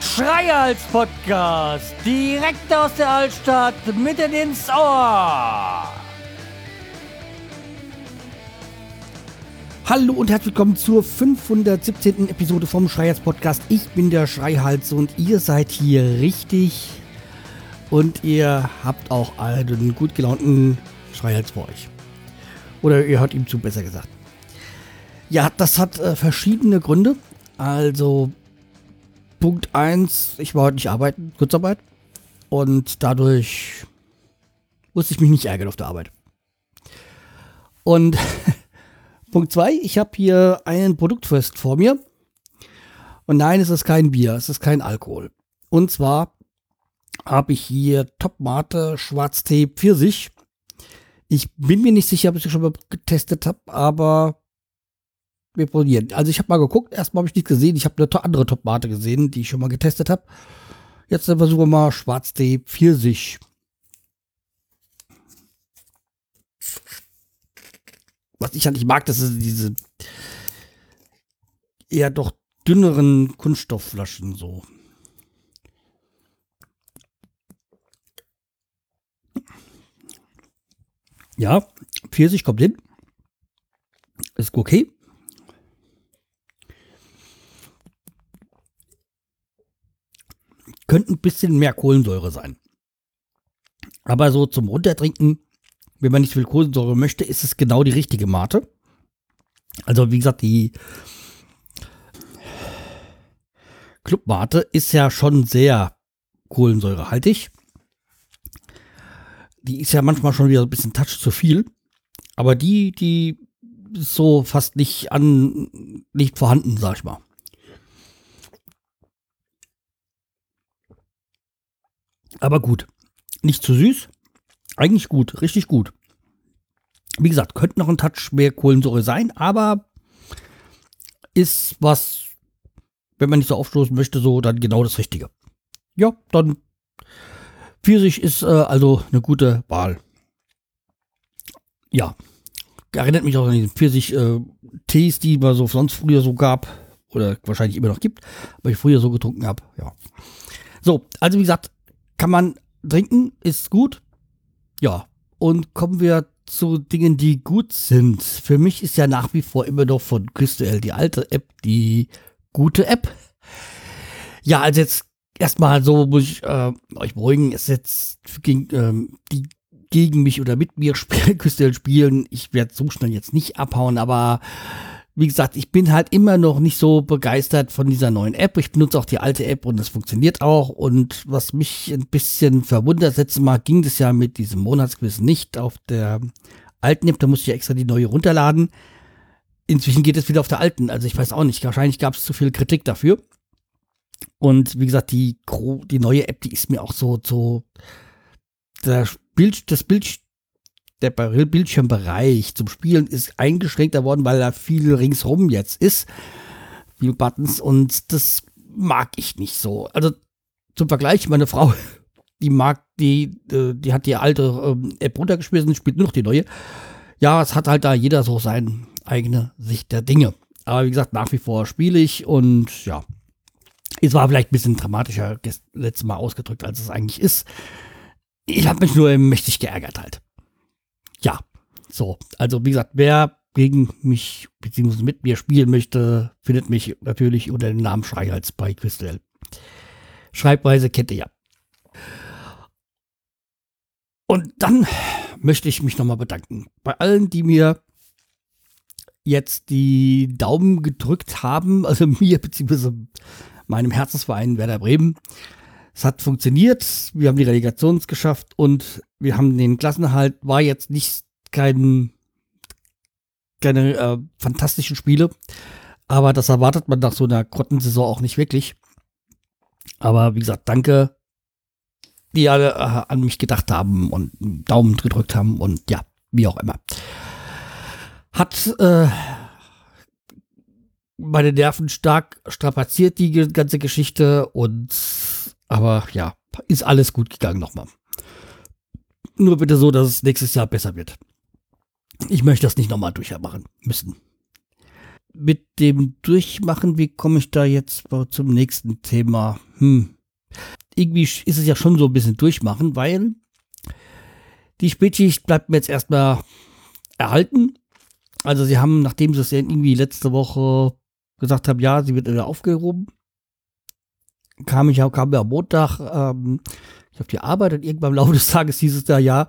Schreihals Podcast, direkt aus der Altstadt, mitten ins Ohr. Hallo und herzlich willkommen zur 517. Episode vom Schreihals Podcast. Ich bin der Schreihals und ihr seid hier richtig. Und ihr habt auch einen gut gelaunten Schreihals vor euch. Oder ihr hört ihm zu, besser gesagt. Ja, das hat äh, verschiedene Gründe. Also Punkt 1, ich war heute nicht arbeiten, Kurzarbeit. Und dadurch musste ich mich nicht ärgern auf der Arbeit. Und Punkt 2, ich habe hier einen Produktfest vor mir. Und nein, es ist kein Bier, es ist kein Alkohol. Und zwar habe ich hier Top Mate Schwarztee Pfirsich. Ich bin mir nicht sicher, ob ich das schon mal getestet habe, aber wir probieren. Also ich habe mal geguckt, erstmal habe ich nichts gesehen. Ich habe eine andere Top-Mate gesehen, die ich schon mal getestet habe. Jetzt versuchen wir mal Schwarztee Pfirsich. Was ich halt nicht mag, das ist diese eher doch dünneren Kunststoffflaschen so. Ja, Pfirsich kommt hin. Ist okay. könnte ein bisschen mehr Kohlensäure sein. Aber so zum Runtertrinken, wenn man nicht viel Kohlensäure möchte, ist es genau die richtige Mate. Also wie gesagt, die Clubmate ist ja schon sehr kohlensäurehaltig. Die ist ja manchmal schon wieder ein bisschen Touch zu viel. Aber die, die ist so fast nicht an, nicht vorhanden, sag ich mal. Aber gut. Nicht zu süß. Eigentlich gut. Richtig gut. Wie gesagt, könnte noch ein Touch mehr Kohlensäure sein, aber ist was, wenn man nicht so aufstoßen möchte, so dann genau das Richtige. Ja, dann Pfirsich ist äh, also eine gute Wahl. Ja, erinnert mich auch an die Pfirsich-Tees, äh, die man so sonst früher so gab oder wahrscheinlich immer noch gibt, weil ich früher so getrunken habe. Ja. So, also wie gesagt, kann man trinken, ist gut. Ja, und kommen wir zu Dingen, die gut sind. Für mich ist ja nach wie vor immer noch von Crystal die alte App die gute App. Ja, also jetzt erstmal so muss ich äh, euch beruhigen, ist jetzt gegen, ähm, die gegen mich oder mit mir Crystal spielen. Ich werde so schnell jetzt nicht abhauen, aber wie gesagt, ich bin halt immer noch nicht so begeistert von dieser neuen App. Ich benutze auch die alte App und es funktioniert auch. Und was mich ein bisschen verwundert, letztes Mal ging das ja mit diesem Monatsquiz nicht auf der alten App. Da musste ich extra die neue runterladen. Inzwischen geht es wieder auf der alten. Also ich weiß auch nicht. Wahrscheinlich gab es zu viel Kritik dafür. Und wie gesagt, die, die neue App, die ist mir auch so, so, das Bild, das Bild der Bildschirmbereich zum Spielen ist eingeschränkter worden, weil da viel ringsrum jetzt ist. Viel Buttons und das mag ich nicht so. Also zum Vergleich, meine Frau, die mag die, äh, die hat die alte ähm, App runtergeschmissen und spielt nur noch die neue. Ja, es hat halt da jeder so seine eigene Sicht der Dinge. Aber wie gesagt, nach wie vor spiele ich und ja, es war vielleicht ein bisschen dramatischer letztes Mal ausgedrückt, als es eigentlich ist. Ich habe mich nur mächtig geärgert halt ja, so. Also wie gesagt, wer gegen mich bzw. mit mir spielen möchte, findet mich natürlich unter dem Namen Schreihals bei Quistel. Schreibweise kennt ihr ja. Und dann möchte ich mich nochmal bedanken bei allen, die mir jetzt die Daumen gedrückt haben, also mir bzw. meinem Herzensverein Werder Bremen. Es hat funktioniert, wir haben die Relegation geschafft und wir haben den Klassenerhalt, war jetzt nicht kein, keine äh, fantastischen Spiele, aber das erwartet man nach so einer Grottensaison auch nicht wirklich. Aber wie gesagt, danke, die alle äh, an mich gedacht haben und Daumen gedrückt haben und ja, wie auch immer. Hat äh, meine Nerven stark strapaziert, die ganze Geschichte und aber ja, ist alles gut gegangen nochmal. Nur bitte so, dass es nächstes Jahr besser wird. Ich möchte das nicht nochmal durchmachen müssen. Mit dem Durchmachen, wie komme ich da jetzt zum nächsten Thema? Hm. Irgendwie ist es ja schon so ein bisschen durchmachen, weil die Spätschicht bleibt mir jetzt erstmal erhalten. Also sie haben, nachdem sie es irgendwie letzte Woche gesagt haben, ja, sie wird wieder aufgehoben, kam ich kam mir am Montag ähm, ich auf die Arbeit und irgendwann im Laufe des Tages hieß es da, ja,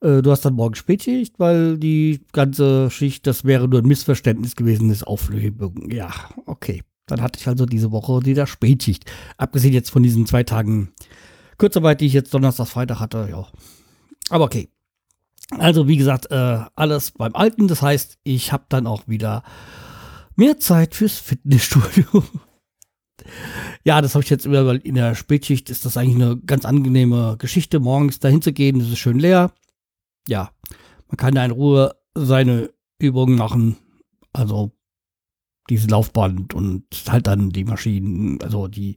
äh, du hast dann morgen Spätschicht, weil die ganze Schicht, das wäre nur ein Missverständnis gewesen, ist Auflösung. Ja, okay. Dann hatte ich also diese Woche wieder Spätschicht. Abgesehen jetzt von diesen zwei Tagen Kurzarbeit, die ich jetzt Donnerstag, Freitag hatte, ja. Aber okay. Also wie gesagt, äh, alles beim Alten. Das heißt, ich habe dann auch wieder mehr Zeit fürs Fitnessstudio. ja, das habe ich jetzt immer, weil in der Spätschicht ist das eigentlich eine ganz angenehme Geschichte, morgens dahin zu gehen. Es ist schön leer. Ja, man kann da in Ruhe seine Übungen machen. Also diese Laufband und halt dann die Maschinen, also die,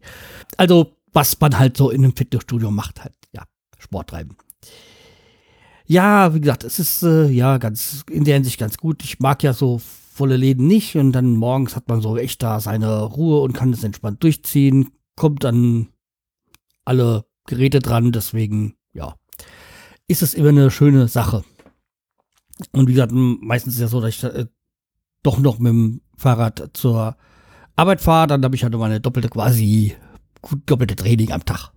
also was man halt so in einem Fitnessstudio macht, halt, ja, Sport treiben. Ja, wie gesagt, es ist äh, ja ganz in der Hinsicht ganz gut. Ich mag ja so volle Läden nicht und dann morgens hat man so echt da seine Ruhe und kann das entspannt durchziehen, kommt dann alle Geräte dran, deswegen ja, ist es immer eine schöne Sache. Und wie gesagt, meistens ist es ja so, dass ich äh, doch noch mit dem Fahrrad zur Arbeit fahre, dann habe ich halt meine doppelte quasi gut doppelte Training am Tag.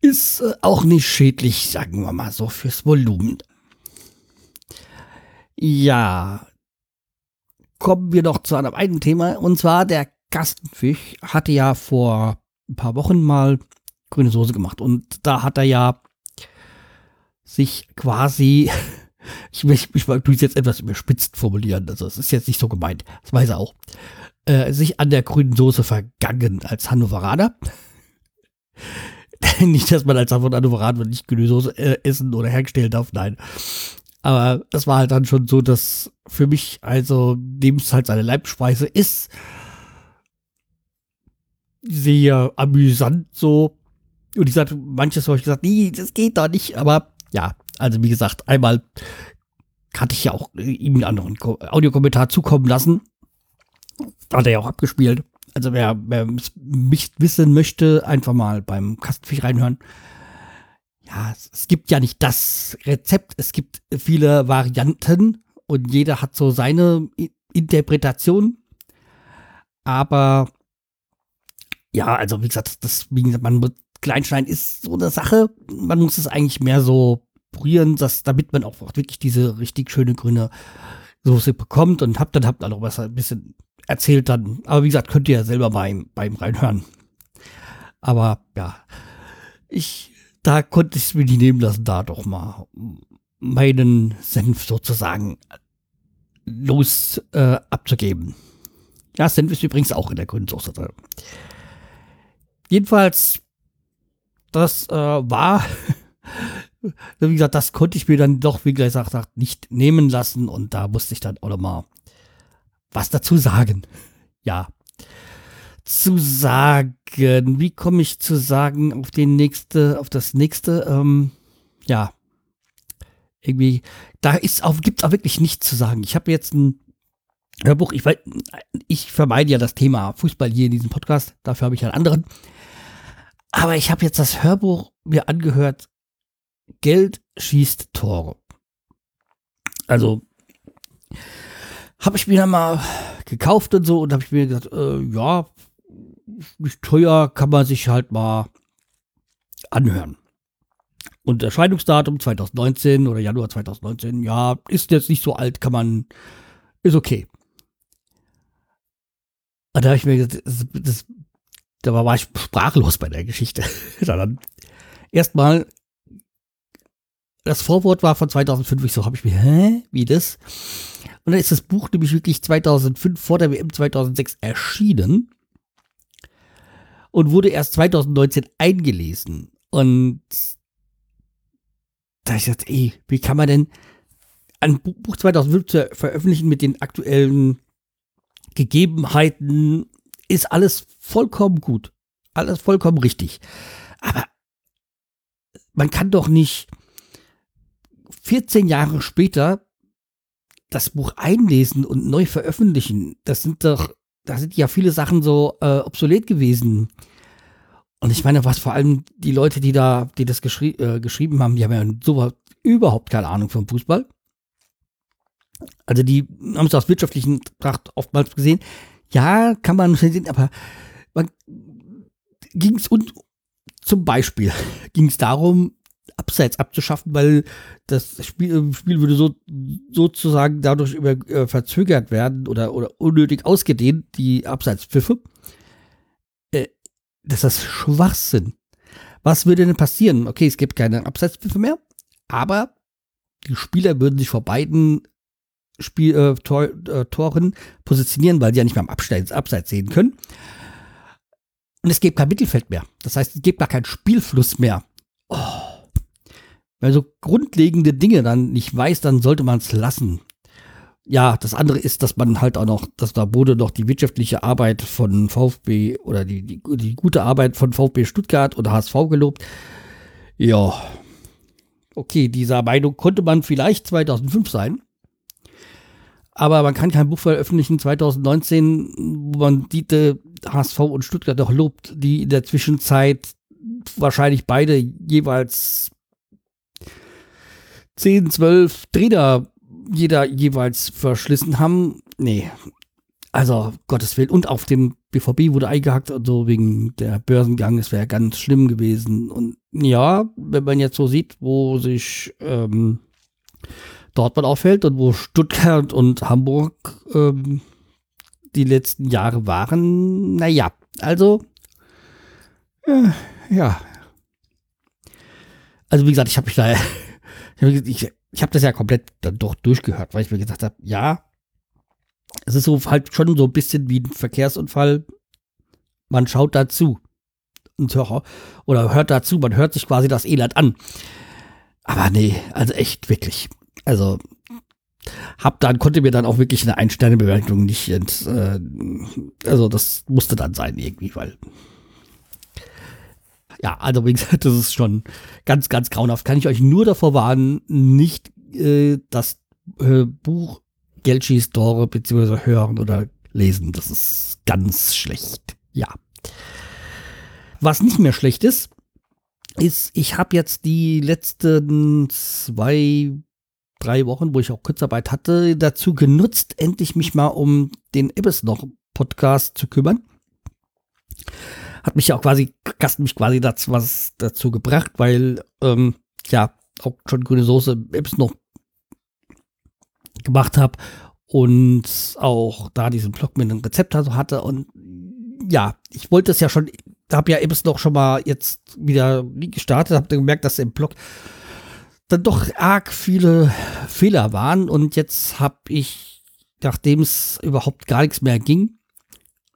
Ist äh, auch nicht schädlich, sagen wir mal so, fürs Volumen. Ja. Kommen wir noch zu einem eigenen Thema. Und zwar der Kastenfisch hatte ja vor ein paar Wochen mal grüne Soße gemacht. Und da hat er ja sich quasi ich, ich, ich tue es jetzt etwas überspitzt formulieren, also es ist jetzt nicht so gemeint, das weiß er auch, äh, sich an der grünen Soße vergangen als Hannoveraner. nicht, dass man als Hannoveraner nicht grüne Soße äh, essen oder herstellen darf, nein. Aber das war halt dann schon so, dass für mich, also, dem es halt seine Leibspeise ist, sehr amüsant so. Und ich sagte, manches habe ich gesagt, nee, das geht da nicht, aber ja, also wie gesagt, einmal hatte ich ja auch ihm einen anderen Audiokommentar zukommen lassen. Hat er ja auch abgespielt. Also wer, wer mich wissen möchte, einfach mal beim Kastenfisch reinhören. Ja, es, gibt ja nicht das Rezept, es gibt viele Varianten und jeder hat so seine Interpretation. Aber ja, also wie gesagt, das, wie gesagt, man Kleinstein ist so eine Sache. Man muss es eigentlich mehr so probieren, dass, damit man auch wirklich diese richtig schöne grüne Soße bekommt und habt dann habt dann auch was ein bisschen erzählt dann. Aber wie gesagt, könnt ihr ja selber beim, beim reinhören. Aber ja, ich, da konnte ich es mir nicht nehmen lassen, da doch mal meinen Senf sozusagen los äh, abzugeben. Ja, Senf ist übrigens auch in der grünen Soße drin. Jedenfalls, das äh, war wie gesagt, das konnte ich mir dann doch, wie gesagt, nicht nehmen lassen und da musste ich dann auch noch mal was dazu sagen. Ja. Zu sagen, wie komme ich zu sagen auf den nächste, auf das nächste, ähm, ja. Irgendwie, da ist auch, gibt auch wirklich nichts zu sagen. Ich habe jetzt ein Hörbuch, ich, ich vermeide ja das Thema Fußball hier in diesem Podcast, dafür habe ich einen anderen. Aber ich habe jetzt das Hörbuch mir angehört Geld schießt Tore. Also habe ich mir dann mal gekauft und so und habe ich mir gesagt, äh, ja, nicht teuer, kann man sich halt mal anhören. Und Erscheinungsdatum 2019 oder Januar 2019, ja, ist jetzt nicht so alt, kann man, ist okay. Und da habe ich mir gesagt, das, das, da war ich sprachlos bei der Geschichte. erstmal das Vorwort war von 2005. Ich so, habe ich mir, hä, wie das? Und dann ist das Buch nämlich wirklich 2005 vor der WM 2006 erschienen und wurde erst 2019 eingelesen. Und da ich gesagt, ey, wie kann man denn ein Buch 2005 veröffentlichen mit den aktuellen Gegebenheiten? Ist alles vollkommen gut. Alles vollkommen richtig. Aber man kann doch nicht 14 Jahre später das Buch einlesen und neu veröffentlichen, das sind doch, da sind ja viele Sachen so äh, obsolet gewesen. Und ich meine, was vor allem die Leute, die da, die das geschri äh, geschrieben haben, die haben ja so überhaupt keine Ahnung vom Fußball. Also die haben es aus wirtschaftlichen Tracht oftmals gesehen. Ja, kann man sehen, aber man ging es und zum Beispiel ging es darum, Abseits abzuschaffen, weil das Spiel, Spiel würde so sozusagen dadurch über, äh, verzögert werden oder, oder unnötig ausgedehnt, die Abseitspfiffe. Äh, das ist Schwachsinn. Was würde denn passieren? Okay, es gibt keine Abseitspfiffe mehr, aber die Spieler würden sich vor beiden Spiel, äh, Tor, äh, Toren positionieren, weil sie ja nicht mehr am Abseits, Abseits sehen können. Und es gibt kein Mittelfeld mehr. Das heißt, es gibt gar keinen Spielfluss mehr. Wenn man so grundlegende Dinge dann nicht weiß, dann sollte man es lassen. Ja, das andere ist, dass man halt auch noch, dass da wurde noch die wirtschaftliche Arbeit von VfB oder die, die, die gute Arbeit von VfB Stuttgart oder HSV gelobt. Ja, okay, dieser Meinung konnte man vielleicht 2005 sein. Aber man kann kein Buch veröffentlichen 2019, wo man die HSV und Stuttgart noch lobt, die in der Zwischenzeit wahrscheinlich beide jeweils 10, 12 Trainer jeder jeweils verschlissen haben. Nee. Also, Gottes Willen. Und auf dem BVB wurde eingehackt und so wegen der Börsengang. Es wäre ganz schlimm gewesen. Und ja, wenn man jetzt so sieht, wo sich ähm, Dortmund auffällt und wo Stuttgart und Hamburg ähm, die letzten Jahre waren, naja, also, äh, ja. Also, wie gesagt, ich habe mich da ich, ich habe das ja komplett dann doch durchgehört, weil ich mir gesagt habe, ja, es ist so halt schon so ein bisschen wie ein Verkehrsunfall. Man schaut dazu und hör, oder hört dazu, man hört sich quasi das Elend an. Aber nee, also echt wirklich. Also hab dann konnte mir dann auch wirklich eine Ein-Sterne-Bewertung nicht ent, äh, also das musste dann sein irgendwie, weil ja, also wie gesagt, das ist schon ganz, ganz grauenhaft. Kann ich euch nur davor warnen, nicht äh, das äh, Buch Gelchi Store beziehungsweise hören oder lesen. Das ist ganz schlecht. Ja. Was nicht mehr schlecht ist, ist, ich habe jetzt die letzten zwei, drei Wochen, wo ich auch Kurzarbeit hatte, dazu genutzt, endlich mich mal um den Ibis noch Podcast zu kümmern hat mich ja auch quasi, Gast mich quasi dazu, was dazu gebracht, weil, ähm, ja, auch schon grüne Soße Apps noch gemacht habe und auch da diesen Blog mit einem Rezept also hatte und ja, ich wollte es ja schon, habe ja eben noch schon mal jetzt wieder gestartet, habe gemerkt, dass im Blog dann doch arg viele Fehler waren und jetzt habe ich, nachdem es überhaupt gar nichts mehr ging,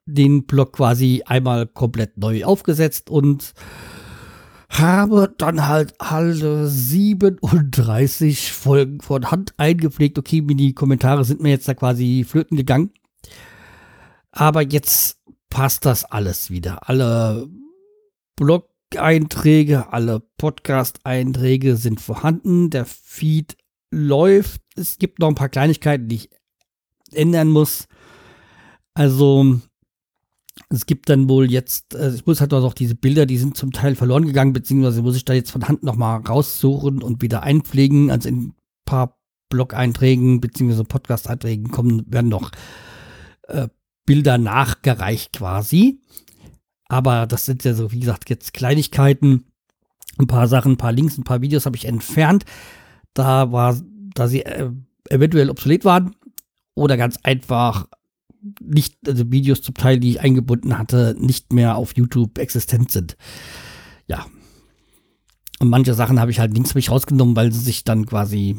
den Blog quasi einmal komplett neu aufgesetzt und habe dann halt alle 37 Folgen von Hand eingepflegt. Okay, die Kommentare sind mir jetzt da quasi flöten gegangen. Aber jetzt passt das alles wieder. Alle Blog-Einträge, alle Podcast-Einträge sind vorhanden. Der Feed läuft. Es gibt noch ein paar Kleinigkeiten, die ich ändern muss. Also es gibt dann wohl jetzt, äh, ich muss halt auch diese Bilder, die sind zum Teil verloren gegangen, beziehungsweise muss ich da jetzt von Hand nochmal raussuchen und wieder einpflegen. Also in ein paar Blog-Einträgen beziehungsweise Podcast-Einträgen kommen, werden noch äh, Bilder nachgereicht quasi. Aber das sind ja so, wie gesagt, jetzt Kleinigkeiten. Ein paar Sachen, ein paar Links, ein paar Videos habe ich entfernt. Da war, da sie äh, eventuell obsolet waren. Oder ganz einfach nicht, also Videos zum Teil, die ich eingebunden hatte, nicht mehr auf YouTube existent sind. Ja. Und manche Sachen habe ich halt links mich rausgenommen, weil sie sich dann quasi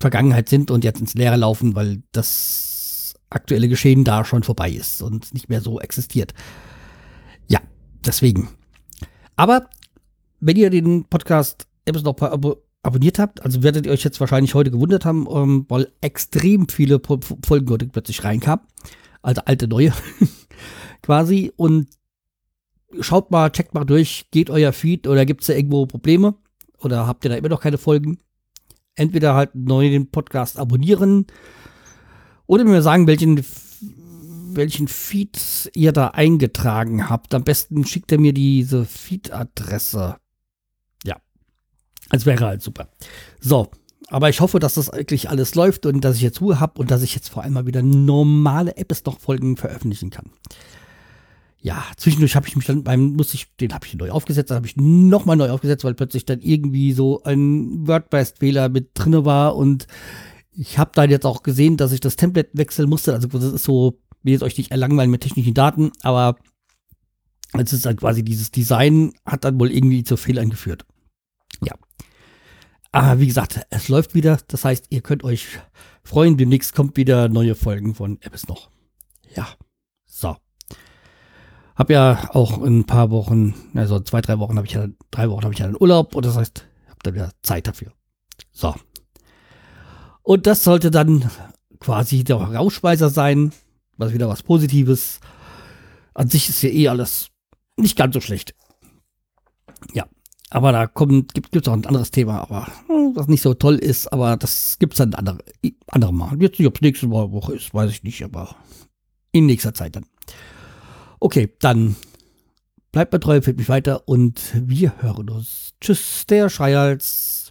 Vergangenheit sind und jetzt ins Leere laufen, weil das aktuelle Geschehen da schon vorbei ist und nicht mehr so existiert. Ja, deswegen. Aber wenn ihr den Podcast etwas noch ab abonniert habt, also werdet ihr euch jetzt wahrscheinlich heute gewundert haben, ähm, weil extrem viele Folgen heute plötzlich reinkamen also alte neue quasi. Und schaut mal, checkt mal durch, geht euer Feed oder gibt es da irgendwo Probleme? Oder habt ihr da immer noch keine Folgen? Entweder halt neu den Podcast abonnieren Oder mir sagen, welchen, welchen Feed ihr da eingetragen habt. Am besten schickt ihr mir diese Feed-Adresse. Ja. Das wäre halt super. So. Aber ich hoffe, dass das wirklich alles läuft und dass ich jetzt Ruhe habe und dass ich jetzt vor allem mal wieder normale Apps noch Folgen veröffentlichen kann. Ja, zwischendurch habe ich mich dann beim, muss ich, den habe ich neu aufgesetzt, dann habe ich nochmal neu aufgesetzt, weil plötzlich dann irgendwie so ein WordPress-Fehler mit drinne war und ich habe dann jetzt auch gesehen, dass ich das Template wechseln musste. Also das ist so, will jetzt euch nicht erlangweilen mit technischen Daten, aber es ist dann quasi dieses Design hat dann wohl irgendwie zu Fehlern geführt. Aber wie gesagt, es läuft wieder. Das heißt, ihr könnt euch freuen. Demnächst kommt wieder neue Folgen von Apps noch. Ja. So. Hab ja auch in ein paar Wochen, also zwei, drei Wochen habe ich ja, drei Wochen habe ich ja einen Urlaub und das heißt, hab dann wieder Zeit dafür. So. Und das sollte dann quasi der Rauschweiser sein, was wieder was Positives. An sich ist ja eh alles nicht ganz so schlecht. Ja, aber da kommt, gibt es auch ein anderes Thema, aber hm, was nicht so toll ist, aber das gibt es dann andere, andere Mal. Jetzt nicht, ob es nächste Woche ist, weiß ich nicht, aber in nächster Zeit dann. Okay, dann bleibt mir treu, fällt mich weiter und wir hören uns. Tschüss, der Schreihals.